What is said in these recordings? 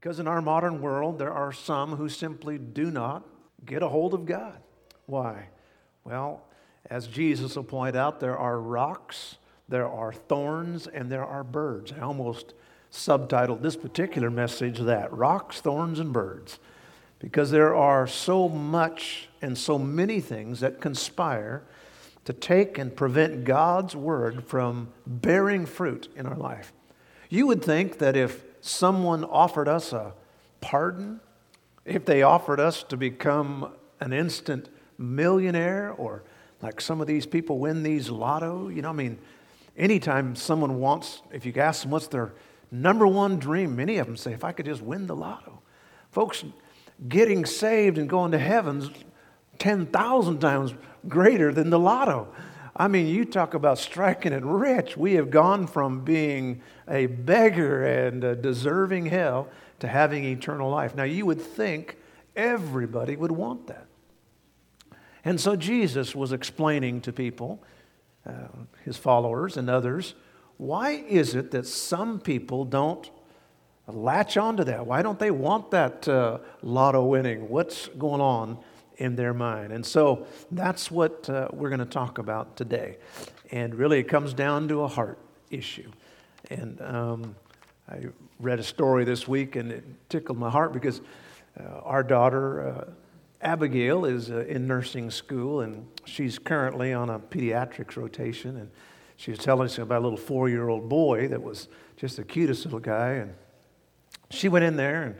Because in our modern world, there are some who simply do not get a hold of God. Why? Well, as Jesus will point out, there are rocks, there are thorns, and there are birds. I almost subtitled this particular message that Rocks, Thorns, and Birds. Because there are so much and so many things that conspire to take and prevent God's word from bearing fruit in our life. You would think that if someone offered us a pardon, if they offered us to become an instant millionaire, or like some of these people win these lotto, you know, I mean, anytime someone wants, if you ask them what's their number one dream, many of them say, if I could just win the lotto. Folks, getting saved and going to heaven's 10,000 times greater than the lotto. I mean, you talk about striking it rich. We have gone from being a beggar and a deserving hell to having eternal life. Now, you would think everybody would want that. And so Jesus was explaining to people, uh, his followers and others, why is it that some people don't latch onto that? Why don't they want that uh, lotto winning? What's going on in their mind. And so that's what uh, we're going to talk about today. And really, it comes down to a heart issue. And um, I read a story this week, and it tickled my heart because uh, our daughter, uh, Abigail, is uh, in nursing school, and she's currently on a pediatrics rotation. And she was telling us about a little four year old boy that was just the cutest little guy. And she went in there and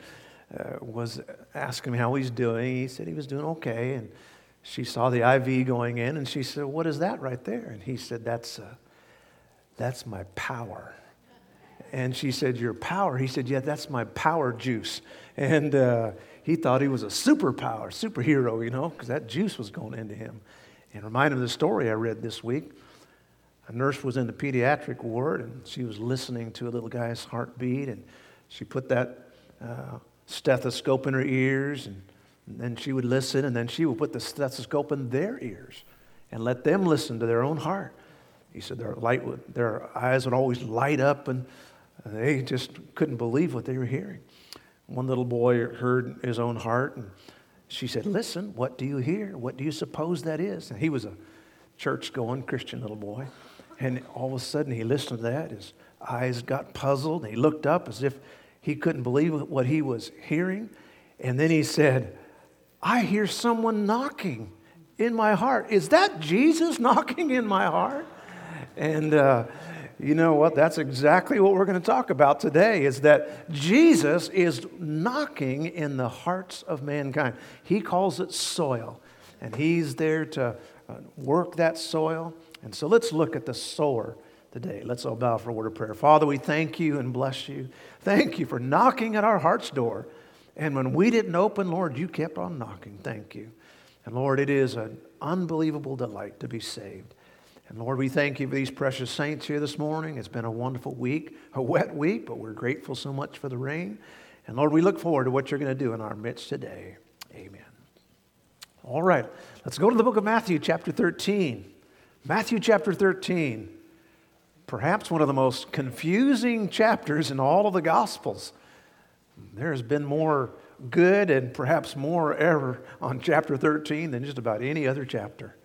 uh, was asking me how he's doing. He said he was doing okay. And she saw the IV going in and she said, What is that right there? And he said, That's, uh, that's my power. And she said, Your power? He said, Yeah, that's my power juice. And uh, he thought he was a superpower, superhero, you know, because that juice was going into him. And reminded of the story I read this week. A nurse was in the pediatric ward and she was listening to a little guy's heartbeat and she put that uh, stethoscope in her ears, and, then she would listen, and then she would put the stethoscope in their ears and let them listen to their own heart. He said their, light would, their eyes would always light up, and they just couldn't believe what they were hearing. One little boy heard his own heart, and she said, Listen, what do you hear? What do you suppose that is? And he was a church going Christian little boy. And all of a sudden, he listened to that. His eyes got puzzled, and he looked up as if he couldn't believe what he was hearing. And then he said, I hear someone knocking in my heart. Is that Jesus knocking in my heart? And uh, you know what? That's exactly what we're going to talk about today is that Jesus is knocking in the hearts of mankind. He calls it soil, and he's there to uh, work that soil. And so let's look at the sower today. Let's all bow for a word of prayer. Father, we thank you and bless you. Thank you for knocking at our heart's door. And when we didn't open, Lord, you kept on knocking. Thank you. And Lord, it is an unbelievable delight to be saved. And Lord, we thank you for these precious saints here this morning. It's been a wonderful week, a wet week, but we're grateful so much for the rain. And Lord, we look forward to what you're going to do in our midst today. Amen. All right, let's go to the book of Matthew, chapter 13. Matthew, chapter 13 perhaps one of the most confusing chapters in all of the Gospels. There has been more good and perhaps more error on chapter 13 than just about any other chapter.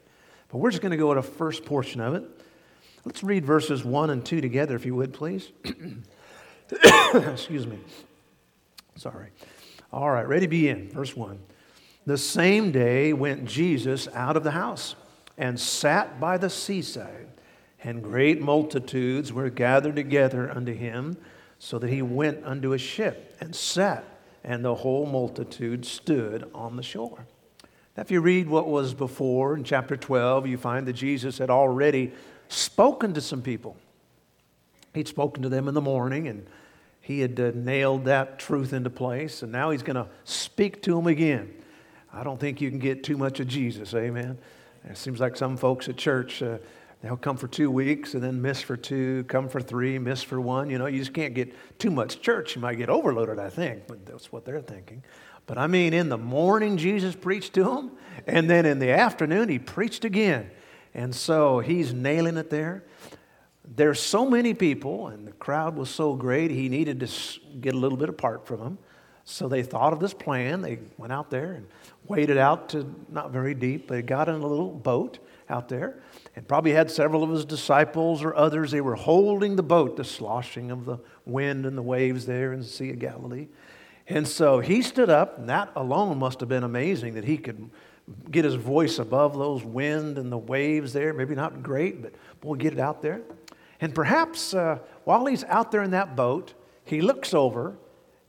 But we're just going to go to the first portion of it. Let's read verses 1 and 2 together, if you would, please. Excuse me. Sorry. All right, ready to begin. Verse 1. The same day went Jesus out of the house and sat by the seaside and great multitudes were gathered together unto him, so that he went unto a ship and sat, and the whole multitude stood on the shore. Now, if you read what was before in chapter 12, you find that Jesus had already spoken to some people. He'd spoken to them in the morning, and he had uh, nailed that truth into place, and now he's going to speak to them again. I don't think you can get too much of Jesus, amen. It seems like some folks at church. Uh, They'll come for two weeks and then miss for two, come for three, miss for one. You know, you just can't get too much church. You might get overloaded, I think, but that's what they're thinking. But I mean, in the morning, Jesus preached to them, and then in the afternoon, he preached again. And so he's nailing it there. There's so many people, and the crowd was so great, he needed to get a little bit apart from them. So they thought of this plan. They went out there and waded out to not very deep, They got in a little boat out there and probably had several of his disciples or others. They were holding the boat, the sloshing of the wind and the waves there in the Sea of Galilee. And so he stood up, and that alone must have been amazing that he could get his voice above those wind and the waves there. Maybe not great, but boy, get it out there. And perhaps uh, while he's out there in that boat, he looks over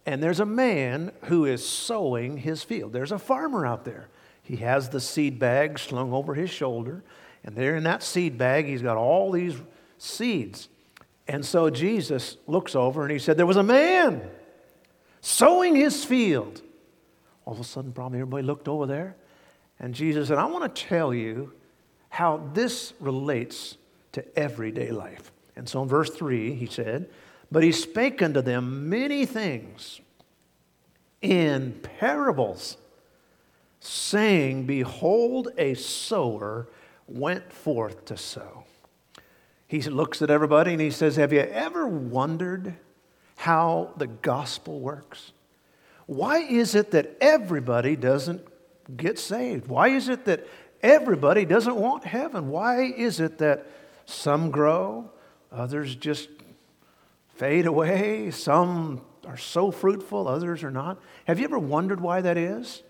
and there's a man who is sowing his field. There's a farmer out there. He has the seed bag slung over his shoulder, and there in that seed bag, he's got all these seeds. And so Jesus looks over and he said, There was a man sowing his field. All of a sudden, probably everybody looked over there. And Jesus said, I want to tell you how this relates to everyday life. And so in verse 3, he said, But he spake unto them many things in parables, saying, Behold, a sower went forth to sow. He looks at everybody and he says, Have you ever wondered how the gospel works? Why is it that everybody doesn't get saved? Why is it that everybody doesn't want heaven? Why is it that some grow, others just fade away, some are so fruitful, others are not? Have you ever wondered why that is?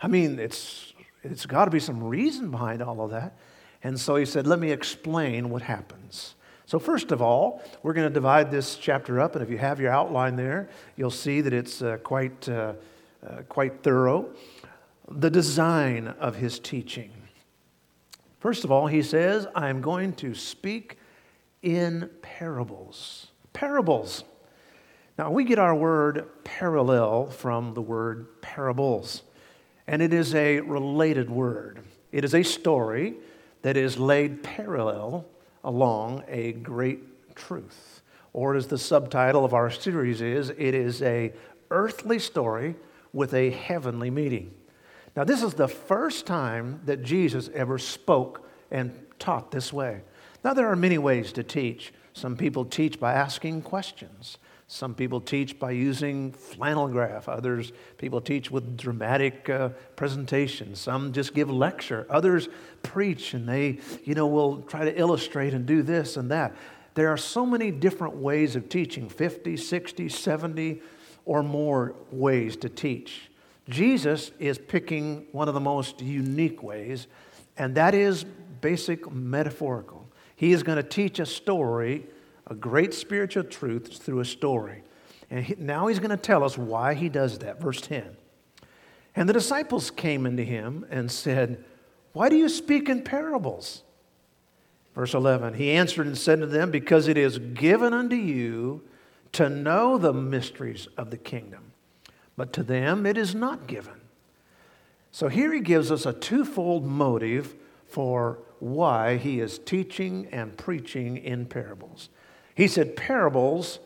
I mean, it's, it's got to be some reason behind all of that. And so he said, Let me explain what happens. So, first of all, we're going to divide this chapter up, and if you have your outline there, you'll see that it's uh, quite, uh, uh, quite thorough. The design of his teaching. First of all, he says, I'm going to speak in parables. Parables. Now, we get our word parallel from the word parables, and it is a related word. It is a story that is laid parallel along a great truth. Or as the subtitle of our series is, it is a earthly story with a heavenly meaning. Now, this is the first time that Jesus ever spoke and taught this way. Now, there are many ways to teach. Some people teach by asking questions. Some people teach by using flannel graph. Others people teach with dramatic uh, presentations. Some just give lecture. Others preach and they, you know, will try to illustrate and do this and that. There are so many different ways of teaching 50, 60, 70 or more ways to teach. Jesus is picking one of the most unique ways, and that is basic metaphorical. He is going to teach a story a great spiritual truth through a story. And he, now he's going to tell us why he does that. Verse 10. And the disciples came into him and said, Why do you speak in parables? Verse 11. He answered and said to them, Because it is given unto you to know the mysteries of the kingdom, but to them it is not given. So here he gives us a twofold motive for why he is teaching and preaching in parables. He said, Parables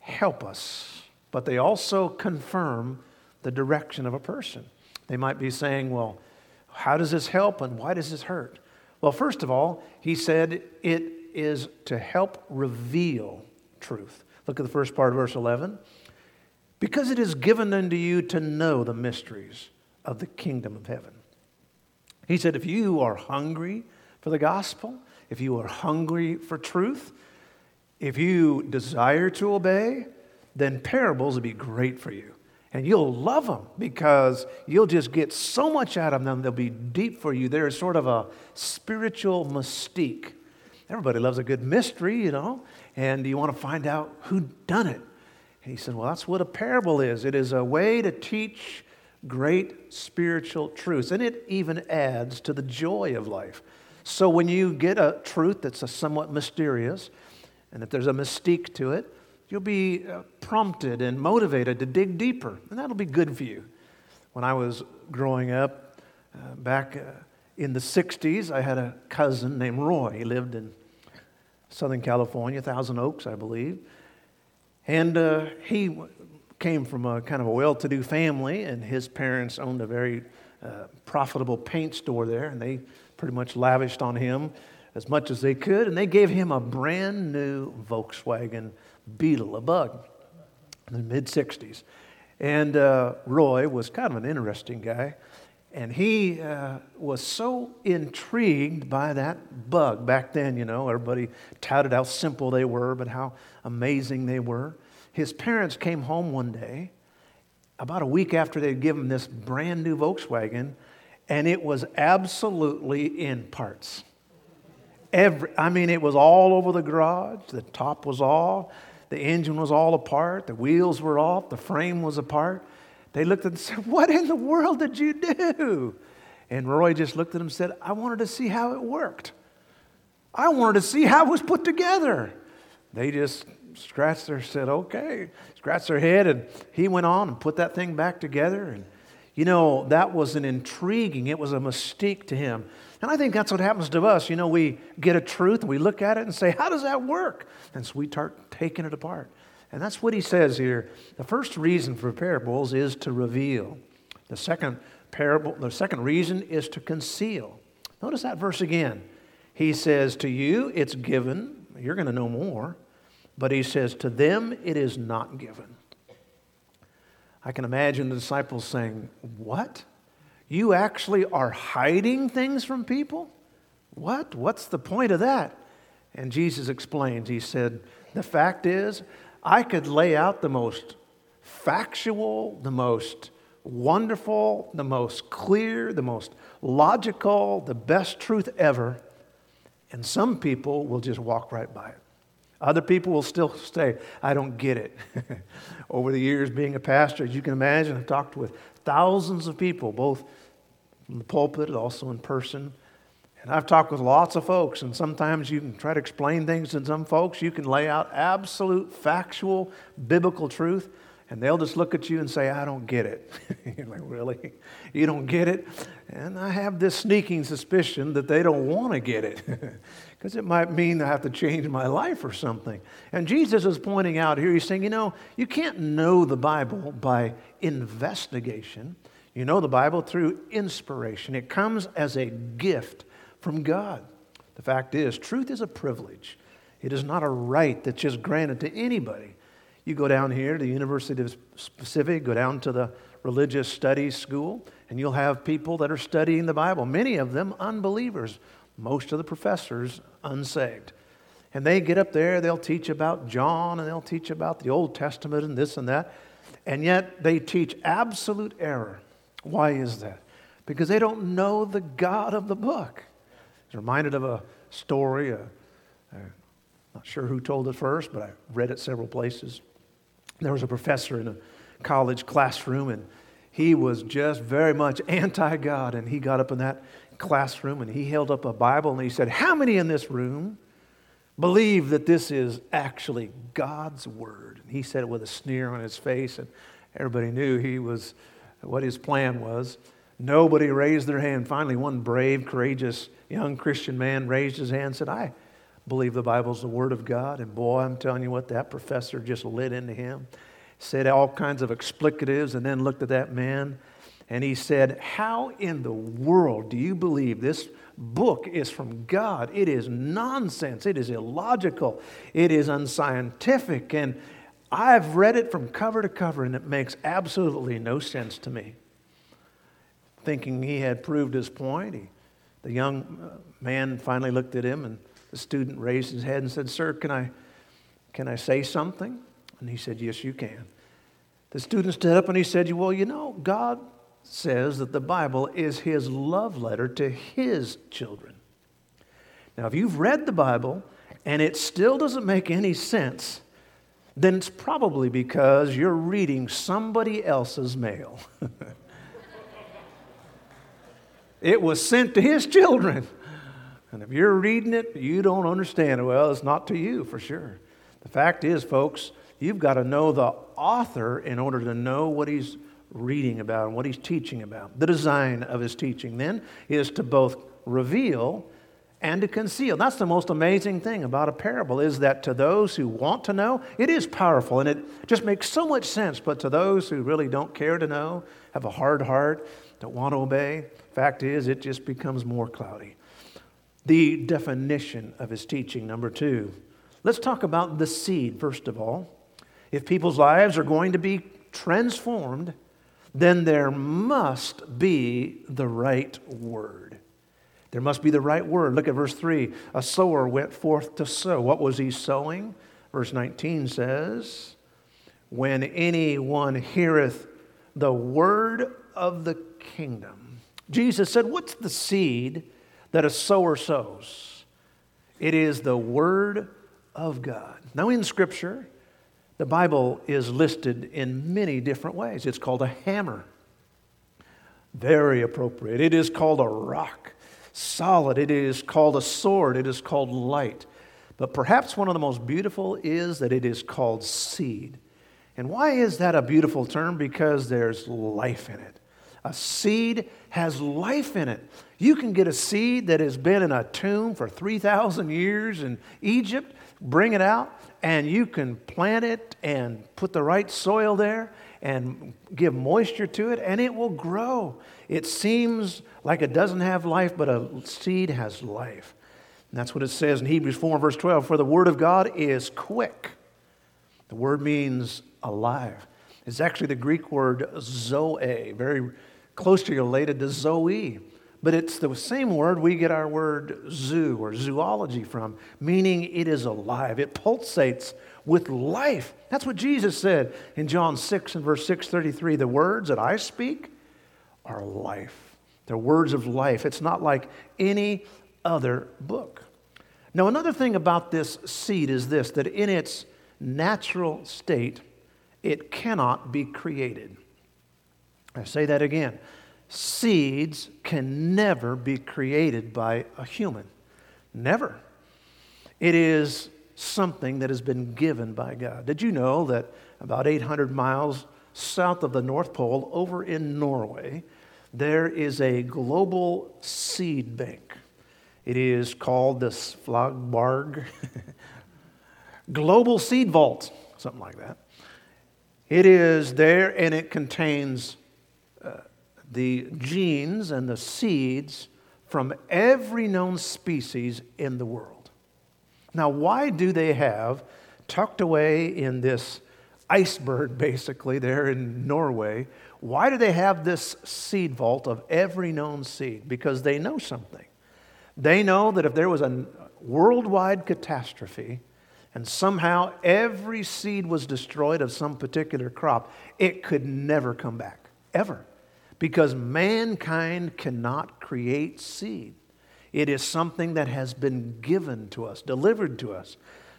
help us, but they also confirm the direction of a person. They might be saying, Well, how does this help and why does this hurt? Well, first of all, he said it is to help reveal truth. Look at the first part of verse 11. Because it is given unto you to know the mysteries of the kingdom of heaven. He said, if you are hungry for the gospel, if you are hungry for truth, if you desire to obey, then parables would be great for you. And you'll love them because you'll just get so much out of them, they'll be deep for you. There is sort of a spiritual mystique. Everybody loves a good mystery, you know, and you want to find out who done it. And he said, Well, that's what a parable is. It is a way to teach great spiritual truths, and it even adds to the joy of life. So when you get a truth that's somewhat mysterious, and if there's a mystique to it, you'll be uh, prompted and motivated to dig deeper, and that'll be good for you. When I was growing up uh, back uh, in the 60s, I had a cousin named Roy. He lived in Southern California, Thousand Oaks, I believe. And uh, he came from a kind of a well to do family, and his parents owned a very uh, profitable paint store there, and they pretty much lavished on him as much as they could, and they gave him a brand new Volkswagen Beetle, a bug, in the mid 60s. And uh, Roy was kind of an interesting guy. And he uh, was so intrigued by that bug. Back then, you know, everybody touted how simple they were, but how amazing they were. His parents came home one day, about a week after they'd given him this brand new Volkswagen, and it was absolutely in parts. Every, I mean, it was all over the garage. The top was off, the engine was all apart, the wheels were off, the frame was apart. They looked at and said, What in the world did you do? And Roy just looked at him and said, I wanted to see how it worked. I wanted to see how it was put together. They just scratched their said, okay, scratched their head, and he went on and put that thing back together. And you know, that was an intriguing, it was a mystique to him. And I think that's what happens to us. You know, we get a truth, and we look at it and say, How does that work? And so we start taking it apart. And that's what he says here. The first reason for parables is to reveal. The second parable, the second reason is to conceal. Notice that verse again. He says, To you it's given, you're going to know more. But he says, To them it is not given. I can imagine the disciples saying, What? You actually are hiding things from people? What? What's the point of that? And Jesus explains, He said, The fact is, I could lay out the most factual, the most wonderful, the most clear, the most logical, the best truth ever, and some people will just walk right by it. Other people will still say, I don't get it. Over the years, being a pastor, as you can imagine, I've talked with thousands of people, both from the pulpit and also in person. And I've talked with lots of folks, and sometimes you can try to explain things to some folks. You can lay out absolute, factual, biblical truth, and they'll just look at you and say, I don't get it. You're like, really? You don't get it? And I have this sneaking suspicion that they don't want to get it, because it might mean I have to change my life or something. And Jesus is pointing out here, he's saying, you know, you can't know the Bible by investigation. You know the Bible through inspiration. It comes as a gift from God. The fact is, truth is a privilege. It is not a right that's just granted to anybody. You go down here to the University of Pacific, go down to the religious studies school, and you'll have people that are studying the Bible, many of them unbelievers, most of the professors unsaved. And they get up there, they'll teach about John and they'll teach about the Old Testament and this and that. And yet they teach absolute error. Why is that? Because they don't know the God of the book. I was reminded of a story. Uh, I'm not sure who told it first, but I read it several places. There was a professor in a college classroom, and he was just very much anti God. And he got up in that classroom and he held up a Bible and he said, How many in this room believe that this is actually God's Word? And he said it with a sneer on his face, and everybody knew he was what his plan was. Nobody raised their hand. Finally, one brave, courageous young Christian man raised his hand and said, I believe the Bible's the Word of God. And boy, I'm telling you what, that professor just lit into him, said all kinds of explicatives, and then looked at that man and he said, How in the world do you believe this book is from God? It is nonsense. It is illogical. It is unscientific. And I've read it from cover to cover, and it makes absolutely no sense to me thinking he had proved his point. He, the young uh, man finally looked at him, and the student raised his head and said, Sir, can I, can I say something? And he said, Yes, you can. The student stood up and he said, Well, you know, God says that the Bible is his love letter to his children. Now, if you've read the Bible and it still doesn't make any sense, then it's probably because you're reading somebody else's mail. It was sent to his children. And if you're reading it, you don't understand. Well, it's not to you for sure. The fact is, folks, you've got to know the author in order to know what he's reading about and what he's teaching about. The design of his teaching then is to both reveal and to conceal. That's the most amazing thing about a parable is that to those who want to know, it is powerful and it just makes so much sense, but to those who really don't care to know, have a hard heart, don't want to obey, fact is it just becomes more cloudy. The definition of his teaching, number 2. Let's talk about the seed first of all. If people's lives are going to be transformed, then there must be the right word. There must be the right word. Look at verse 3. A sower went forth to sow. What was he sowing? Verse 19 says, When anyone heareth the word of the kingdom. Jesus said, What's the seed that a sower sows? It is the word of God. Now, in Scripture, the Bible is listed in many different ways. It's called a hammer, very appropriate. It is called a rock, solid. It is called a sword. It is called light. But perhaps one of the most beautiful is that it is called seed. And why is that a beautiful term? Because there's life in it. A seed has life in it. You can get a seed that has been in a tomb for 3,000 years in Egypt, bring it out, and you can plant it and put the right soil there and give moisture to it, and it will grow. It seems like it doesn't have life, but a seed has life. And that's what it says in Hebrews 4, verse 12 For the word of God is quick. The word means alive. It's actually the Greek word zoe, very closely related to zoe. But it's the same word we get our word zoo or zoology from, meaning it is alive. It pulsates with life. That's what Jesus said in John 6 and verse 633. The words that I speak are life. They're words of life. It's not like any other book. Now, another thing about this seed is this that in its natural state, it cannot be created. I say that again. Seeds can never be created by a human. Never. It is something that has been given by God. Did you know that about 800 miles south of the North Pole, over in Norway, there is a global seed bank? It is called the Svalbard Global Seed Vault, something like that. It is there and it contains uh, the genes and the seeds from every known species in the world. Now, why do they have tucked away in this iceberg, basically, there in Norway? Why do they have this seed vault of every known seed? Because they know something. They know that if there was a worldwide catastrophe, and somehow every seed was destroyed of some particular crop, it could never come back, ever. Because mankind cannot create seed. It is something that has been given to us, delivered to us.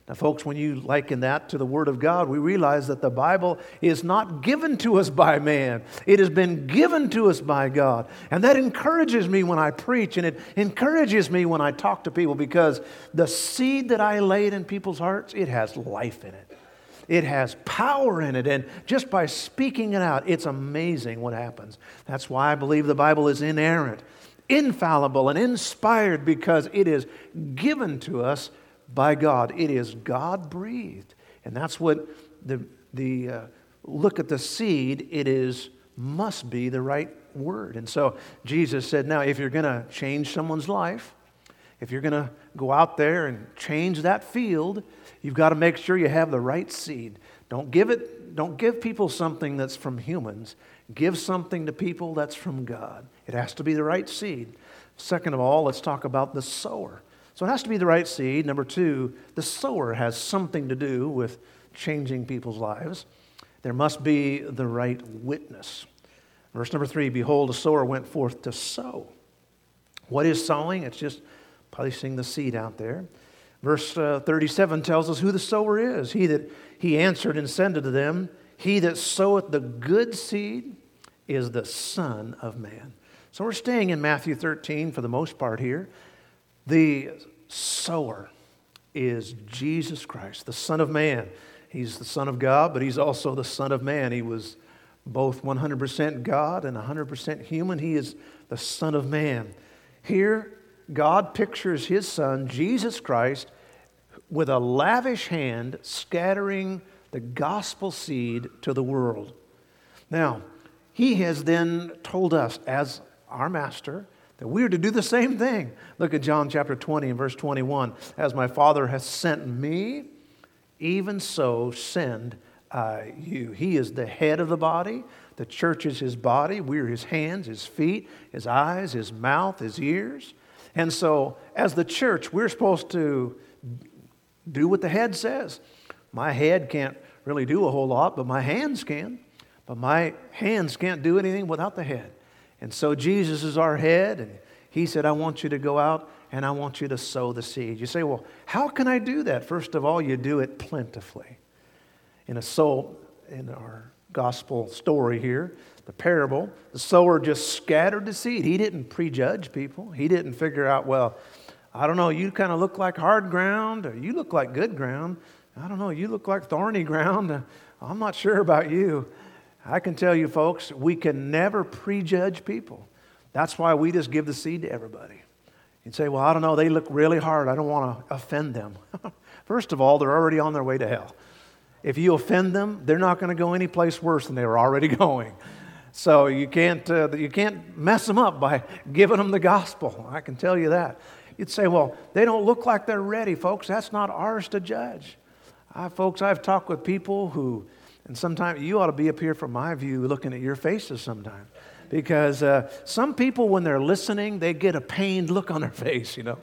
Now, folks, when you liken that to the Word of God, we realize that the Bible is not given to us by man. It has been given to us by God. And that encourages me when I preach, and it encourages me when I talk to people because the seed that I laid in people's hearts, it has life in it. It has power in it. And just by speaking it out, it's amazing what happens. That's why I believe the Bible is inerrant, infallible, and inspired because it is given to us by God. It is God breathed. And that's what the, the uh, look at the seed, it is, must be the right word. And so Jesus said, now, if you're going to change someone's life, if you're going to go out there and change that field, you've got to make sure you have the right seed. Don't give it, don't give people something that's from humans. Give something to people that's from God. It has to be the right seed. Second of all, let's talk about the sower. So it has to be the right seed. Number two, the sower has something to do with changing people's lives. There must be the right witness. Verse number three Behold, a sower went forth to sow. What is sowing? It's just placing the seed out there. Verse uh, 37 tells us who the sower is. He that he answered and said to them, He that soweth the good seed is the Son of Man. So we're staying in Matthew 13 for the most part here. The sower is Jesus Christ, the Son of Man. He's the Son of God, but He's also the Son of Man. He was both 100% God and 100% human. He is the Son of Man. Here, God pictures His Son, Jesus Christ, with a lavish hand scattering the gospel seed to the world. Now, He has then told us, as our Master, that we are to do the same thing. Look at John chapter 20 and verse 21. As my Father has sent me, even so send uh, you. He is the head of the body. The church is his body. We're his hands, his feet, his eyes, his mouth, his ears. And so, as the church, we're supposed to do what the head says. My head can't really do a whole lot, but my hands can. But my hands can't do anything without the head. And so, Jesus is our head, and he said, I want you to go out and I want you to sow the seed. You say, well, how can I do that? First of all, you do it plentifully. In a soul, in our gospel story here, the parable, the sower just scattered the seed. He didn't prejudge people. He didn't figure out, well, I don't know, you kind of look like hard ground, or you look like good ground. I don't know, you look like thorny ground. I'm not sure about you. I can tell you, folks, we can never prejudge people. That's why we just give the seed to everybody. You'd say, well, I don't know, they look really hard. I don't want to offend them. First of all, they're already on their way to hell. If you offend them, they're not going to go any place worse than they were already going. So you can't, uh, you can't mess them up by giving them the gospel. I can tell you that. You'd say, well, they don't look like they're ready, folks. That's not ours to judge. I, folks, I've talked with people who, and sometimes you ought to be up here from my view looking at your faces sometimes because uh, some people, when they're listening, they get a pained look on their face, you know.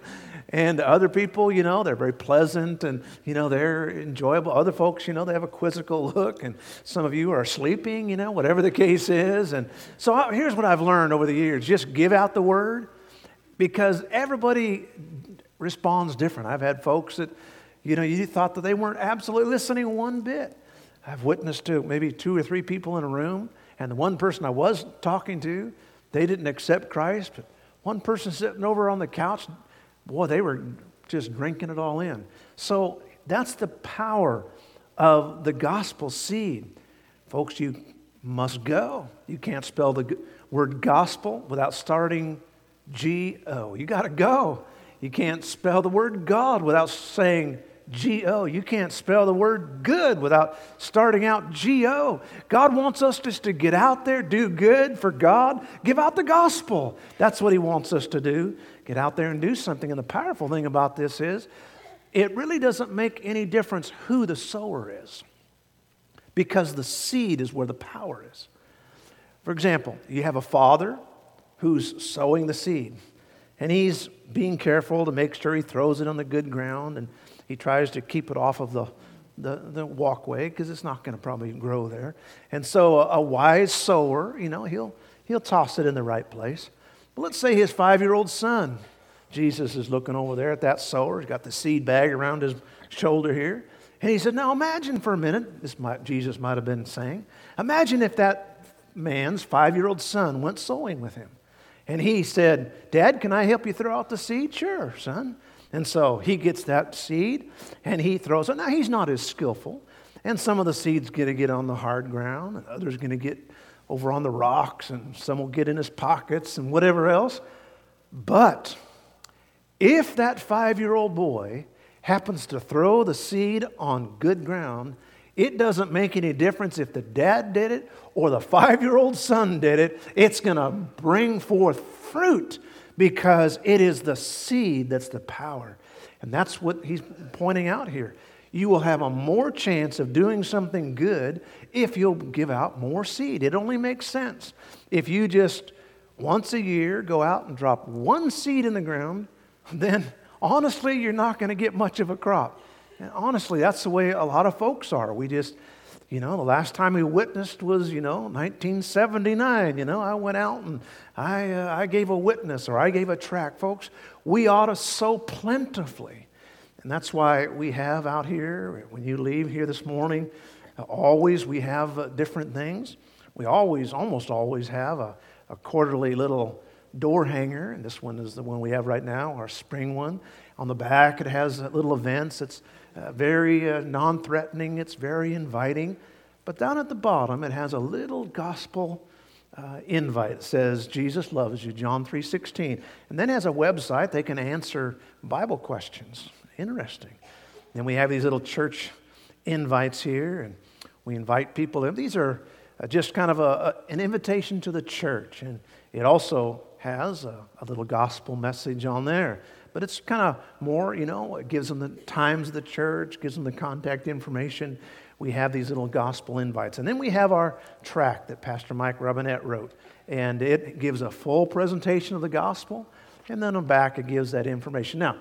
And other people, you know, they're very pleasant and, you know, they're enjoyable. Other folks, you know, they have a quizzical look. And some of you are sleeping, you know, whatever the case is. And so I, here's what I've learned over the years just give out the word because everybody responds different. I've had folks that, you know, you thought that they weren't absolutely listening one bit. I've witnessed to maybe two or three people in a room and the one person I was talking to, they didn't accept Christ. But one person sitting over on the couch, boy, they were just drinking it all in. So that's the power of the gospel seed. Folks, you must go. You can't spell the word gospel without starting G O. You got to go. You can't spell the word God without saying G O. You can't spell the word good without starting out G O. God wants us just to get out there, do good for God, give out the gospel. That's what He wants us to do. Get out there and do something. And the powerful thing about this is, it really doesn't make any difference who the sower is because the seed is where the power is. For example, you have a father who's sowing the seed, and he's being careful to make sure he throws it on the good ground and he tries to keep it off of the, the, the walkway because it's not going to probably grow there. And so a, a, wise sower, you know, he'll, he'll toss it in the right place. But let's say his five year old son, Jesus is looking over there at that sower. He's got the seed bag around his shoulder here. And he said, Now imagine for a minute, this might, Jesus might have been saying, imagine if that man's five year old son went sowing with him. And he said, Dad, can I help you throw out the seed? Sure, son. And so he gets that seed and he throws it. Now he's not as skillful. And some of the seeds going to get on the hard ground, and others going to get over on the rocks, and some will get in his pockets and whatever else. But if that five year old boy happens to throw the seed on good ground, it doesn't make any difference if the dad did it or the five year old son did it. It's going to bring forth fruit because it is the seed that's the power. And that's what he's pointing out here. You will have a more chance of doing something good if you'll give out more seed. It only makes sense. If you just once a year go out and drop one seed in the ground, then honestly, you're not going to get much of a crop. And honestly, that's the way a lot of folks are. We just you know, the last time we witnessed was, you know, 1979. You know, I went out and I, uh, I gave a witness or I gave a track. Folks, we ought to sow plentifully. And that's why we have out here, when you leave here this morning, always we have uh, different things. We always, almost always have a, a quarterly little door hanger. And this one is the one we have right now, our spring one. On the back, it has little events. It's uh, very uh, non threatening, it's very inviting. But down at the bottom, it has a little gospel uh, invite. It says, Jesus loves you, John 3.16. And then has a website they can answer Bible questions. Interesting. And we have these little church invites here, and we invite people in. These are uh, just kind of a, a, an invitation to the church. And it also has a, a little gospel message on there but it's kind of more, you know, it gives them the times of the church, gives them the contact information. we have these little gospel invites. And then we have our track that Pastor Mike Robinette wrote. And it gives a full presentation of the gospel. And then on back, it gives that information. Now,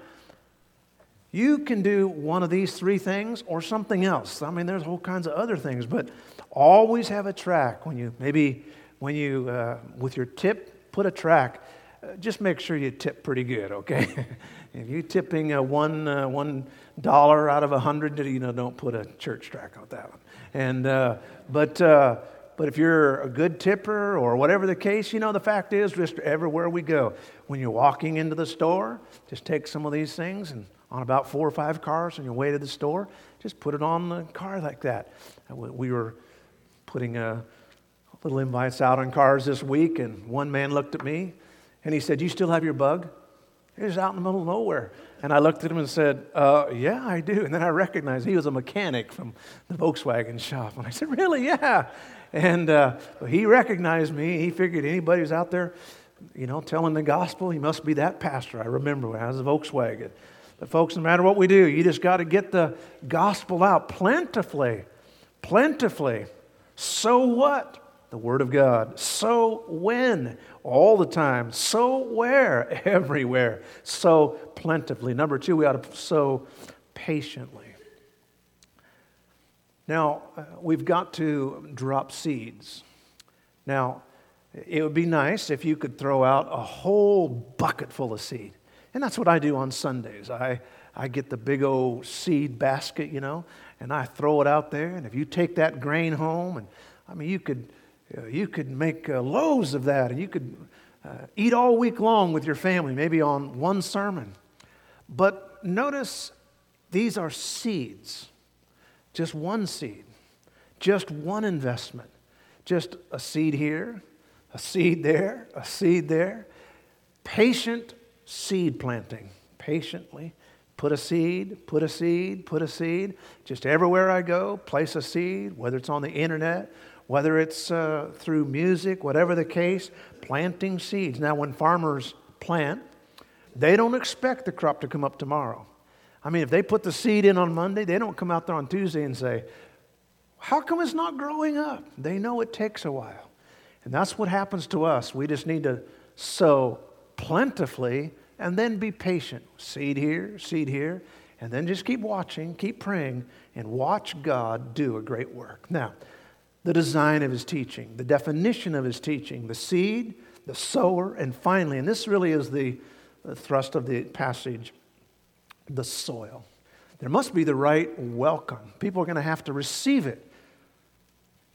you can do one of these three things or something else. I mean, there's all kinds of other things, but always have a track when you maybe when you uh, with your tip put a track. Uh, just make sure you tip pretty good, okay? if you're tipping a one uh, one dollar out of a hundred, you know, don't put a church track on that one. And uh, but uh, but if you're a good tipper or whatever the case, you know, the fact is, just everywhere we go, when you're walking into the store, just take some of these things and on about four or five cars on your way to the store, just put it on the car like that. We were putting a little invites out on cars this week, and one man looked at me and he said, You still have your bug? He was out in the middle of nowhere. And I looked at him and said, uh, Yeah, I do. And then I recognized he was a mechanic from the Volkswagen shop. And I said, Really? Yeah. And uh, he recognized me. He figured anybody who's out there, you know, telling the gospel, he must be that pastor. I remember when I was a Volkswagen. But, folks, no matter what we do, you just got to get the gospel out plentifully. Plentifully. So what? The Word of God. So when? All the time. So where? Everywhere. So plentifully. Number two, we ought to sow patiently. Now, uh, we've got to drop seeds. Now, it would be nice if you could throw out a whole bucket full of seed. And that's what I do on Sundays. I, I get the big old seed basket, you know, and I throw it out there. And if you take that grain home, and I mean, you could, uh, you could make uh, loaves of that, and you could uh, eat all week long with your family, maybe on one sermon. But notice these are seeds, just one seed, just one investment, just a seed here, a seed there, a seed there. Patient seed planting patiently. Put a seed, put a seed, put a seed. Just everywhere I go, place a seed, whether it's on the internet, whether it's uh, through music, whatever the case, planting seeds. Now, when farmers plant, they don't expect the crop to come up tomorrow. I mean, if they put the seed in on Monday, they don't come out there on Tuesday and say, How come it's not growing up? They know it takes a while. And that's what happens to us. We just need to sow plentifully and then be patient. Seed here, seed here, and then just keep watching, keep praying, and watch God do a great work. Now, the design of his teaching, the definition of his teaching, the seed, the sower, and finally, and this really is the, thrust of the passage, the soil. There must be the right welcome. People are going to have to receive it.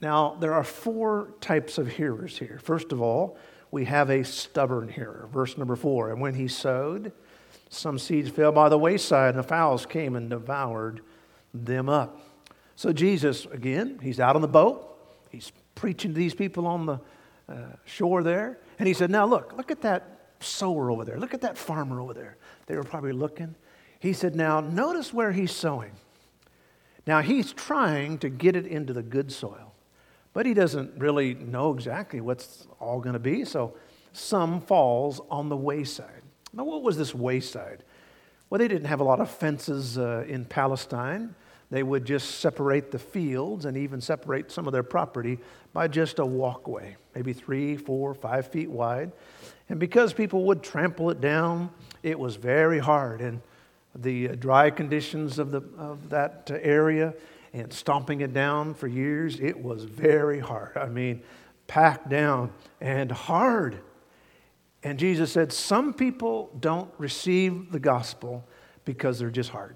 Now, there are four types of hearers here. First of all, we have a stubborn hearer. Verse number four. And when he sowed, some seeds fell by the wayside, and the fowls came and devoured them up. So Jesus, again, he's out on the boat. He's preaching to these people on the uh, shore there. And he said, Now look, look at that sower over there. Look at that farmer over there. They were probably looking. He said, Now notice where he's sowing. Now he's trying to get it into the good soil. But he doesn't really know exactly what's all going to be, so some falls on the wayside. Now, what was this wayside? Well, they didn't have a lot of fences uh, in Palestine. They would just separate the fields and even separate some of their property by just a walkway, maybe three, four, five feet wide. And because people would trample it down, it was very hard. And the uh, dry conditions of, the, of that area and stomping it down for years, it was very hard. I mean, packed down and hard. And Jesus said, Some people don't receive the gospel because they're just hard.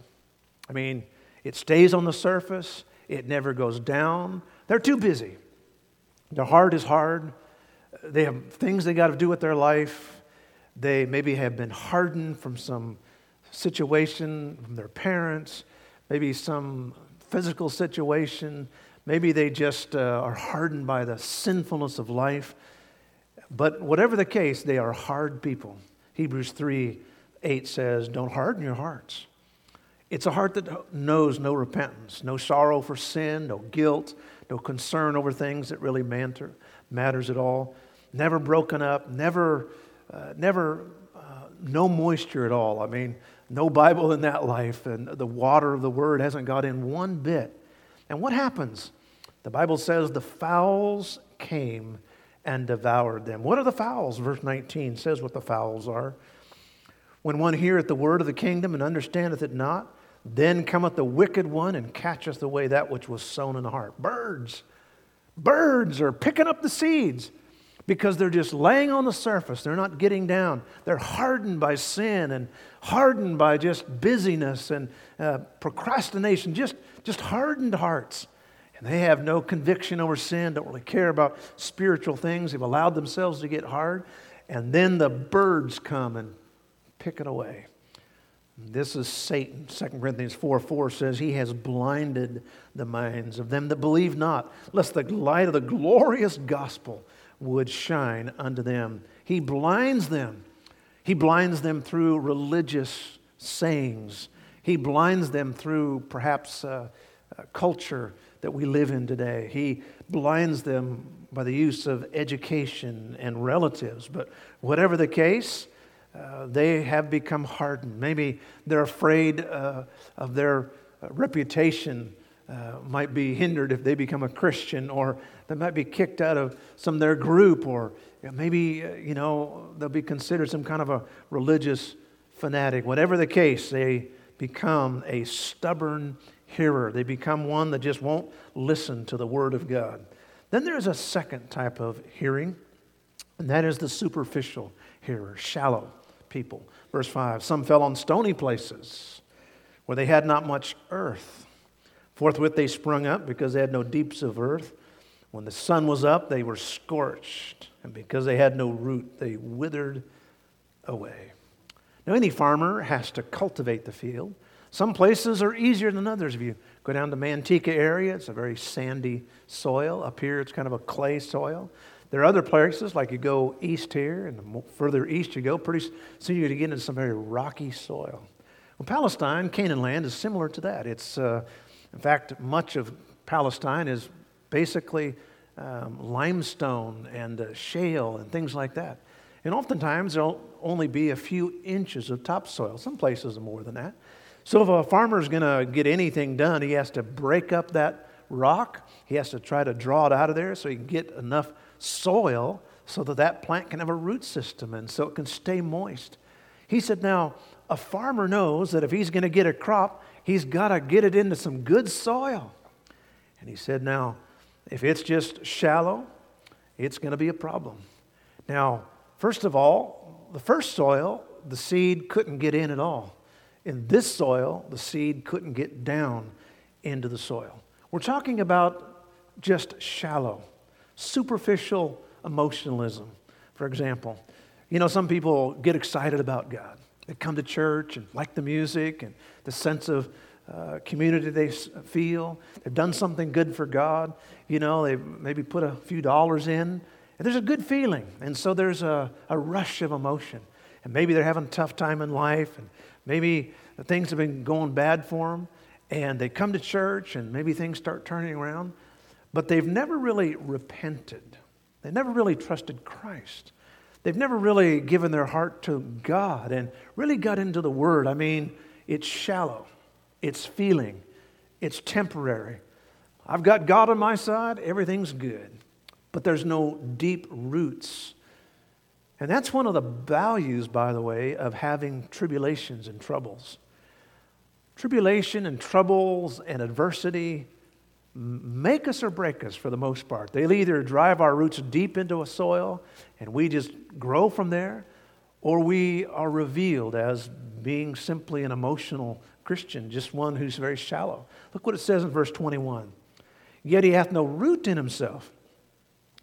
I mean, it stays on the surface, it never goes down. They're too busy. Their heart is hard. They have things they got to do with their life. They maybe have been hardened from some situation, from their parents, maybe some physical situation. Maybe they just uh, are hardened by the sinfulness of life. But whatever the case, they are hard people. Hebrews 3 8 says, Don't harden your hearts. It's a heart that knows no repentance, no sorrow for sin, no guilt, no concern over things that really matter, matters at all. Never broken up, never, uh, never, uh, no moisture at all. I mean, no Bible in that life, and the water of the Word hasn't got in one bit. And what happens? The Bible says the fowls came and devoured them. What are the fowls? Verse 19 says what the fowls are. When one heareth the word of the kingdom and understandeth it not, then cometh the wicked one and catcheth away that which was sown in the heart. Birds. Birds are picking up the seeds because they're just laying on the surface. They're not getting down. They're hardened by sin and hardened by just busyness and uh, procrastination, just, just hardened hearts. And they have no conviction over sin, don't really care about spiritual things. They've allowed themselves to get hard. And then the birds come and pick it away. This is Satan. 2 Corinthians 4 4 says, He has blinded the minds of them that believe not, lest the light of the glorious gospel would shine unto them. He blinds them. He blinds them through religious sayings. He blinds them through perhaps uh, uh, culture that we live in today. He blinds them by the use of education and relatives. But whatever the case, uh, they have become hardened. Maybe they're afraid uh, of their uh, reputation uh, might be hindered if they become a Christian, or they might be kicked out of some of their group, or maybe, uh, you know, they'll be considered some kind of a religious fanatic. Whatever the case, they become a stubborn hearer. They become one that just won't listen to the Word of God. Then there's a second type of hearing, and that is the superficial hearer, shallow people. Verse 5 Some fell on stony places where they had not much earth. Forthwith they sprung up because they had no deeps of earth. When the sun was up, they were scorched, and because they had no root, they withered away. Now, any farmer has to cultivate the field. Some places are easier than others. If you go down to Manteca area, it's a very sandy soil. Up here, it's kind of a clay soil. There are other places, like you go east here, and the further east you go, pretty soon you're going to get into some very rocky soil. Well, Palestine, Canaan land, is similar to that. It's uh, in fact, much of Palestine is basically um, limestone and uh, shale and things like that. And oftentimes there'll only be a few inches of topsoil. Some places are more than that. So if a farmer is going to get anything done, he has to break up that rock. He has to try to draw it out of there so he can get enough soil so that that plant can have a root system and so it can stay moist. He said, now, a farmer knows that if he's going to get a crop, he's got to get it into some good soil. And he said, Now, if it's just shallow, it's going to be a problem. Now, first of all, the first soil, the seed couldn't get in at all. In this soil, the seed couldn't get down into the soil. We're talking about just shallow, superficial emotionalism. For example, you know, some people get excited about God. They come to church and like the music and the sense of uh, community they feel. They've done something good for God. You know, they've maybe put a few dollars in. And there's a good feeling. And so there's a, a rush of emotion. And maybe they're having a tough time in life. And maybe things have been going bad for them. And they come to church and maybe things start turning around. But they've never really repented. They never really trusted Christ. They've never really given their heart to God and really got into the Word. I mean, it's shallow, it's feeling, it's temporary. I've got God on my side, everything's good. But there's no deep roots. And that's one of the values, by the way, of having tribulations and troubles. Tribulation and troubles and adversity make us or break us for the most part. They'll either drive our roots deep into a soil and we just grow from there, or we are revealed as being simply an emotional Christian, just one who's very shallow. Look what it says in verse 21 Yet he hath no root in himself,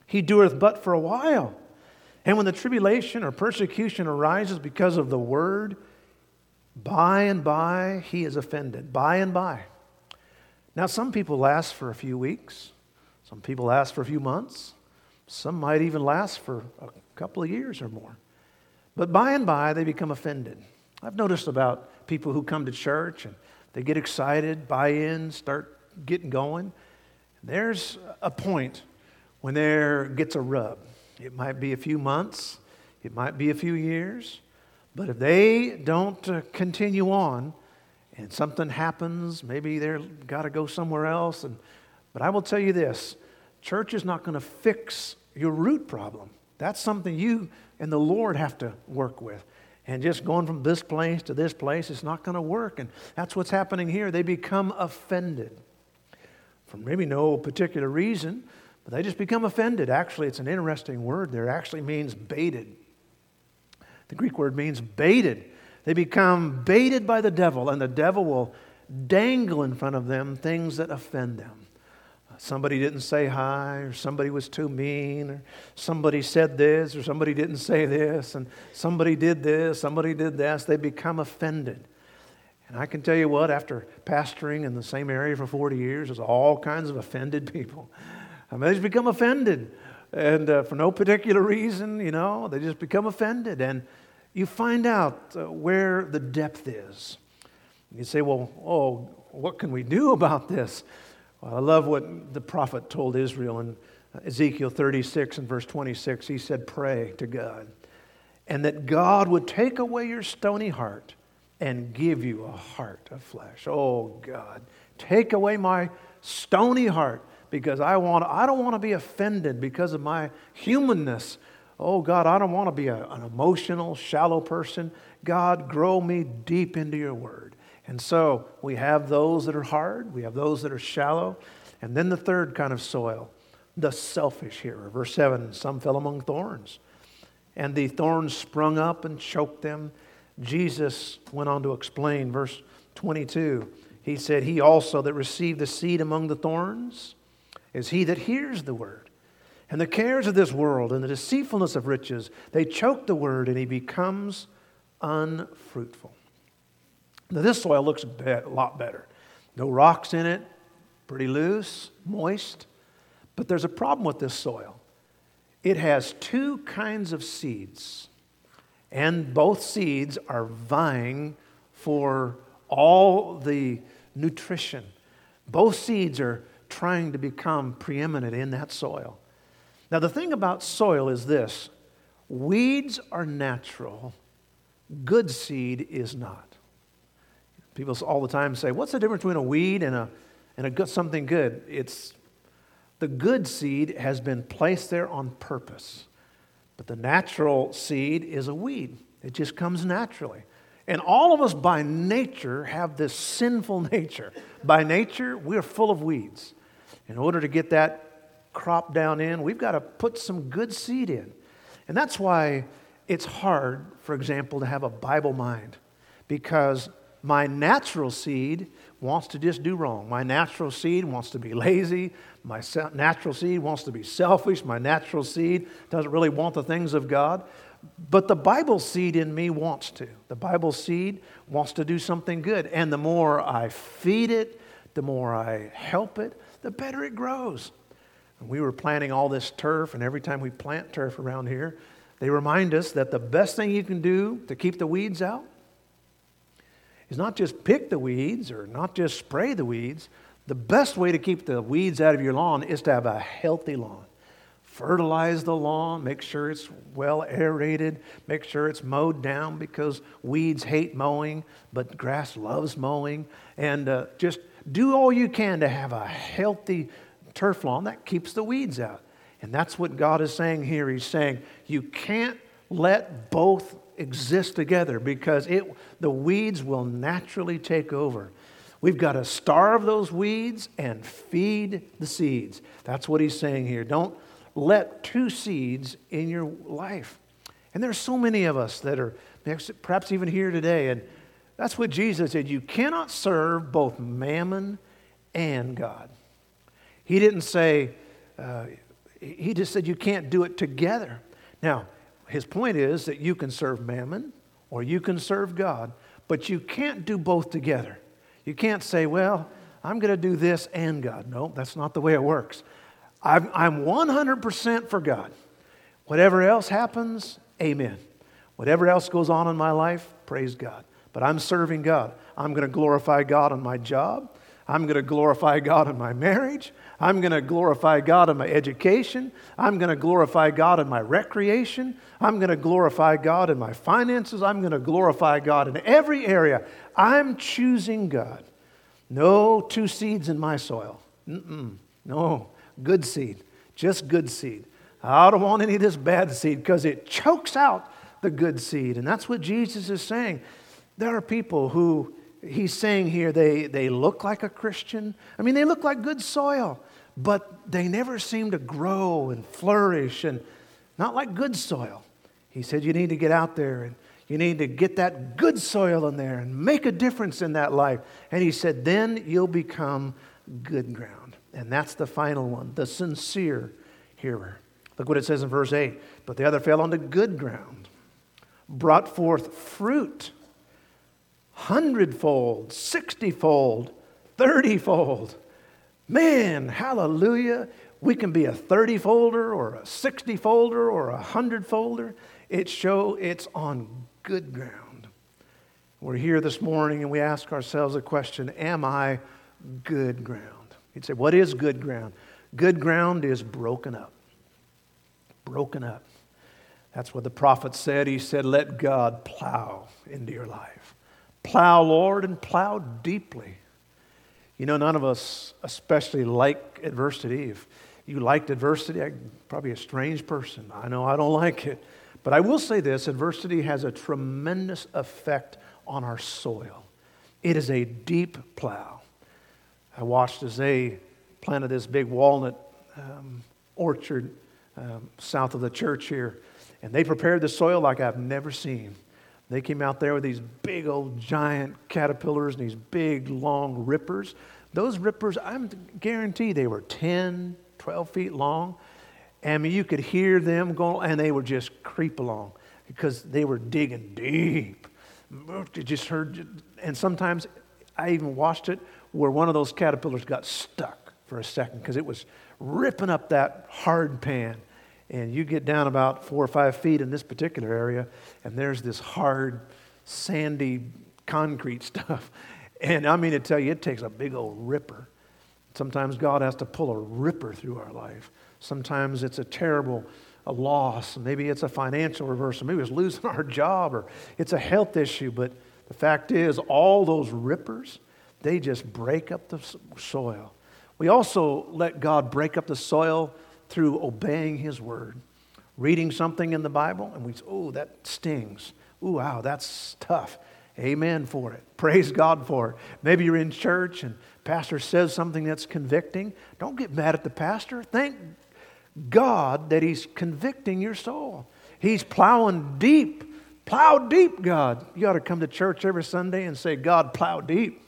he doeth but for a while. And when the tribulation or persecution arises because of the word, by and by he is offended. By and by. Now, some people last for a few weeks, some people last for a few months, some might even last for a couple of years or more. But by and by, they become offended. I've noticed about people who come to church and they get excited, buy in, start getting going. There's a point when there gets a rub. It might be a few months, it might be a few years, but if they don't uh, continue on, and something happens. Maybe they've got to go somewhere else. And, but I will tell you this church is not going to fix your root problem. That's something you and the Lord have to work with. And just going from this place to this place is not going to work. And that's what's happening here. They become offended for maybe no particular reason, but they just become offended. Actually, it's an interesting word there. It actually means baited. The Greek word means baited. They become baited by the devil, and the devil will dangle in front of them things that offend them. Somebody didn't say hi, or somebody was too mean, or somebody said this, or somebody didn't say this, and somebody did this, somebody did this. They become offended. And I can tell you what, after pastoring in the same area for 40 years, there's all kinds of offended people. I mean, they just become offended. And uh, for no particular reason, you know, they just become offended. And you find out uh, where the depth is. You say, well, oh, what can we do about this? Well, I love what the prophet told Israel in Ezekiel 36 and verse 26. He said, Pray to God, and that God would take away your stony heart and give you a heart of flesh. Oh, God, take away my stony heart because I, want, I don't want to be offended because of my humanness oh God, I don't want to be a, an emotional, shallow person. God, grow me deep into your word. And so we have those that are hard, we have those that are shallow, and then the third kind of soil, the selfish hearer. Verse 7 some fell among thorns, and the thorns sprung up and choked them. Jesus went on to explain, verse 22. He said, He also that received the seed among the thorns is he that hears the word and the cares of this world and the deceitfulness of riches, they choke the word and he becomes unfruitful. Now, this soil looks a lot better. No rocks in it, pretty loose, moist. But there's a problem with this soil. It has two kinds of seeds, and both seeds are vying for all the nutrition. Both seeds are trying to become preeminent in that soil. Now, the thing about soil is this weeds are natural, good seed is not. People all the time say, What's the difference between a weed and, a, and a good, something good? It's the good seed has been placed there on purpose, but the natural seed is a weed. It just comes naturally. And all of us by nature have this sinful nature. By nature, we're full of weeds. In order to get that crop down in, we've got to put some good seed in. And that's why it's hard, for example, to have a Bible mind because my natural seed wants to just do wrong. My natural seed wants to be lazy. My natural seed wants to be selfish. My natural seed doesn't really want the things of God. But the Bible seed in me wants to. The Bible seed wants to do something good. And the more I feed it, the more I help it, the better it grows. We were planting all this turf, and every time we plant turf around here, they remind us that the best thing you can do to keep the weeds out is not just pick the weeds or not just spray the weeds. The best way to keep the weeds out of your lawn is to have a healthy lawn. Fertilize the lawn, make sure it's well aerated, make sure it's mowed down because weeds hate mowing, but grass loves mowing. And uh, just do all you can to have a healthy turf lawn, that keeps the weeds out. And that's what God is saying here. He's saying you can't let both exist together because it, the weeds will naturally take over. We've got to starve those weeds and feed the seeds. That's what he's saying here. Don't let two seeds in your life. And there's so many of us that are perhaps even here today. And that's what Jesus said. You cannot serve both mammon and God. He didn't say, uh, he just said you can't do it together. Now, his point is that you can serve mammon or you can serve God, but you can't do both together. You can't say, well, I'm going to do this and God. No, that's not the way it works. I'm, I'm 100% for God. Whatever else happens, amen. Whatever else goes on in my life, praise God. But I'm serving God. I'm going to glorify God on my job. I'm going to glorify God in my marriage. I'm going to glorify God in my education. I'm going to glorify God in my recreation. I'm going to glorify God in my finances. I'm going to glorify God in every area. I'm choosing God. No two seeds in my soil. Mm-mm. No, good seed. Just good seed. I don't want any of this bad seed because it chokes out the good seed. And that's what Jesus is saying. There are people who he's saying here they, they look like a Christian. I mean, they look like good soil, but they never seem to grow and flourish and not like good soil. He said, You need to get out there and you need to get that good soil in there and make a difference in that life. And he said, Then you'll become good ground. And that's the final one, the sincere hearer. Look what it says in verse 8. But the other fell on good ground, brought forth fruit hundredfold, sixtyfold, thirtyfold. Man, hallelujah. We can be a 30 folder or a 60 folder or a 100 folder. It show it's on good ground. We're here this morning and we ask ourselves a question Am I good ground? You'd say, What is good ground? Good ground is broken up. Broken up. That's what the prophet said. He said, Let God plow into your life. Plow, Lord, and plow deeply. You know, none of us especially like adversity. If you liked adversity, I'm probably a strange person. I know I don't like it. But I will say this adversity has a tremendous effect on our soil. It is a deep plow. I watched as they planted this big walnut um, orchard um, south of the church here, and they prepared the soil like I've never seen. They came out there with these big old giant caterpillars and these big long rippers. Those rippers, I'm guarantee they were 10, 12 feet long. I mean, you could hear them going, and they would just creep along because they were digging deep. You just heard, and sometimes I even watched it where one of those caterpillars got stuck for a second because it was ripping up that hard pan and you get down about four or five feet in this particular area, and there's this hard, sandy concrete stuff. And I mean to tell you, it takes a big old ripper. Sometimes God has to pull a ripper through our life. Sometimes it's a terrible a loss. Maybe it's a financial reversal. Maybe it's losing our job or it's a health issue. But the fact is, all those rippers, they just break up the soil. We also let God break up the soil through obeying His word. Reading something in the Bible, and we say, oh, that stings. Ooh, wow, that's tough. Amen for it. Praise God for it. Maybe you're in church and pastor says something that's convicting. Don't get mad at the pastor. Thank God that he's convicting your soul. He's plowing deep. Plow deep, God. You ought to come to church every Sunday and say, God, plow deep.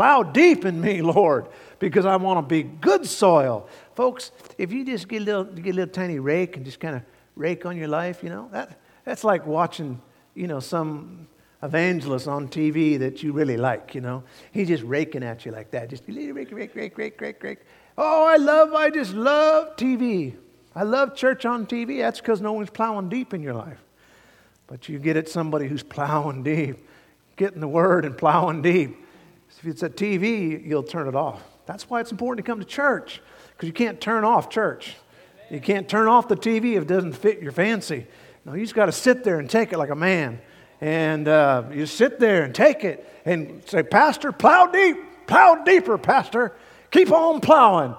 Plow deep in me, Lord, because I want to be good soil. Folks, if you just get a little, get a little tiny rake and just kind of rake on your life, you know, that, that's like watching, you know, some evangelist on TV that you really like, you know. He's just raking at you like that. Just rake, rake, rake, rake, rake, rake. Oh, I love, I just love TV. I love church on TV. That's because no one's plowing deep in your life. But you get at somebody who's plowing deep, getting the word and plowing deep. If it's a TV, you'll turn it off. That's why it's important to come to church, because you can't turn off church. You can't turn off the TV if it doesn't fit your fancy. No, you just got to sit there and take it like a man. And uh, you sit there and take it and say, Pastor, plow deep, plow deeper, Pastor. Keep on plowing.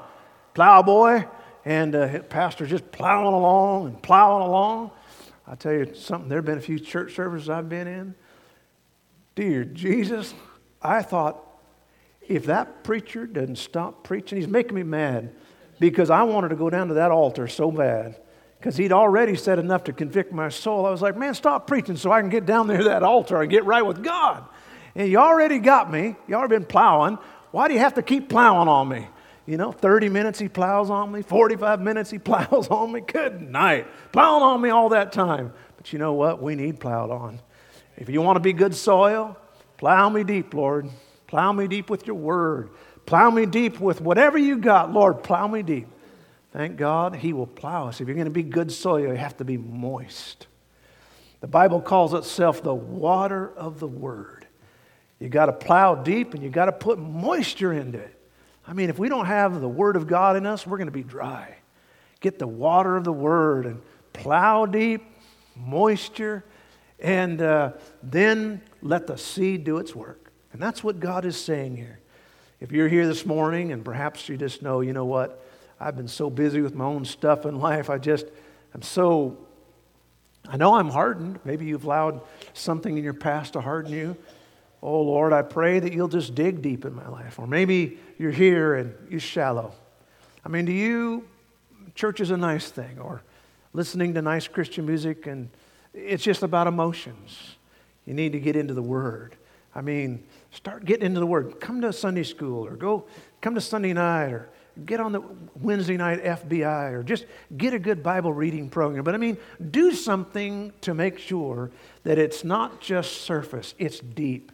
Plow boy. And uh, Pastor just plowing along and plowing along. I tell you something, there have been a few church services I've been in. Dear Jesus, I thought if that preacher doesn't stop preaching, he's making me mad because I wanted to go down to that altar so bad because he'd already said enough to convict my soul. I was like, man, stop preaching so I can get down there to that altar and get right with God. And you already got me. You already been plowing. Why do you have to keep plowing on me? You know, 30 minutes he plows on me, 45 minutes he plows on me. Good night. Plowing on me all that time. But you know what? We need plowed on. If you want to be good soil, plow me deep, Lord. Plow me deep with your word. Plow me deep with whatever you got. Lord, plow me deep. Thank God he will plow us. If you're going to be good soil, you have to be moist. The Bible calls itself the water of the word. You got to plow deep and you got to put moisture into it. I mean, if we don't have the Word of God in us, we're going to be dry. Get the water of the Word and plow deep, moisture, and uh, then let the seed do its work. And that's what God is saying here. If you're here this morning and perhaps you just know, you know what, I've been so busy with my own stuff in life, I just, I'm so, I know I'm hardened. Maybe you've allowed something in your past to harden you. Oh Lord, I pray that you'll just dig deep in my life. Or maybe you're here and you're shallow. I mean, to you, church is a nice thing, or listening to nice Christian music, and it's just about emotions. You need to get into the Word. I mean, start getting into the Word. Come to Sunday school, or go come to Sunday night, or get on the Wednesday night FBI, or just get a good Bible reading program. But I mean, do something to make sure that it's not just surface, it's deep.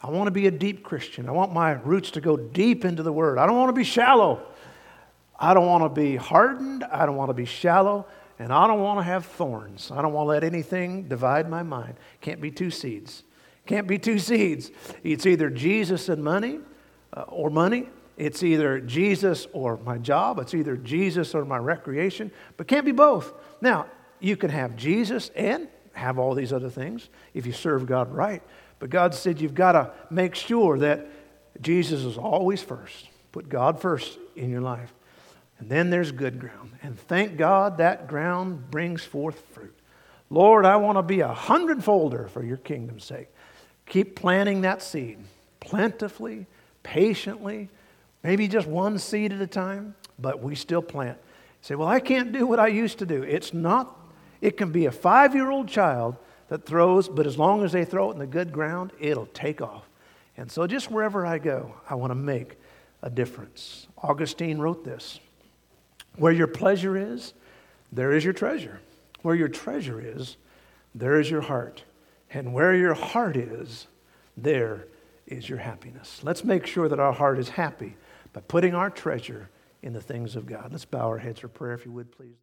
I want to be a deep Christian. I want my roots to go deep into the Word. I don't want to be shallow. I don't want to be hardened. I don't want to be shallow. And I don't want to have thorns. I don't want to let anything divide my mind. Can't be two seeds. Can't be two seeds. It's either Jesus and money uh, or money. It's either Jesus or my job. It's either Jesus or my recreation. But can't be both. Now, you can have Jesus and have all these other things if you serve God right. But God said you've got to make sure that Jesus is always first. Put God first in your life. And then there's good ground. And thank God that ground brings forth fruit. Lord, I want to be a hundredfolder for your kingdom's sake. Keep planting that seed plentifully, patiently, maybe just one seed at a time, but we still plant. say, well, I can't do what I used to do. It's not, it can be a five year old child that throws, but as long as they throw it in the good ground, it'll take off. And so, just wherever I go, I want to make a difference. Augustine wrote this Where your pleasure is, there is your treasure. Where your treasure is, there is your heart. And where your heart is, there is your happiness. Let's make sure that our heart is happy by putting our treasure in the things of God. Let's bow our heads for prayer, if you would, please.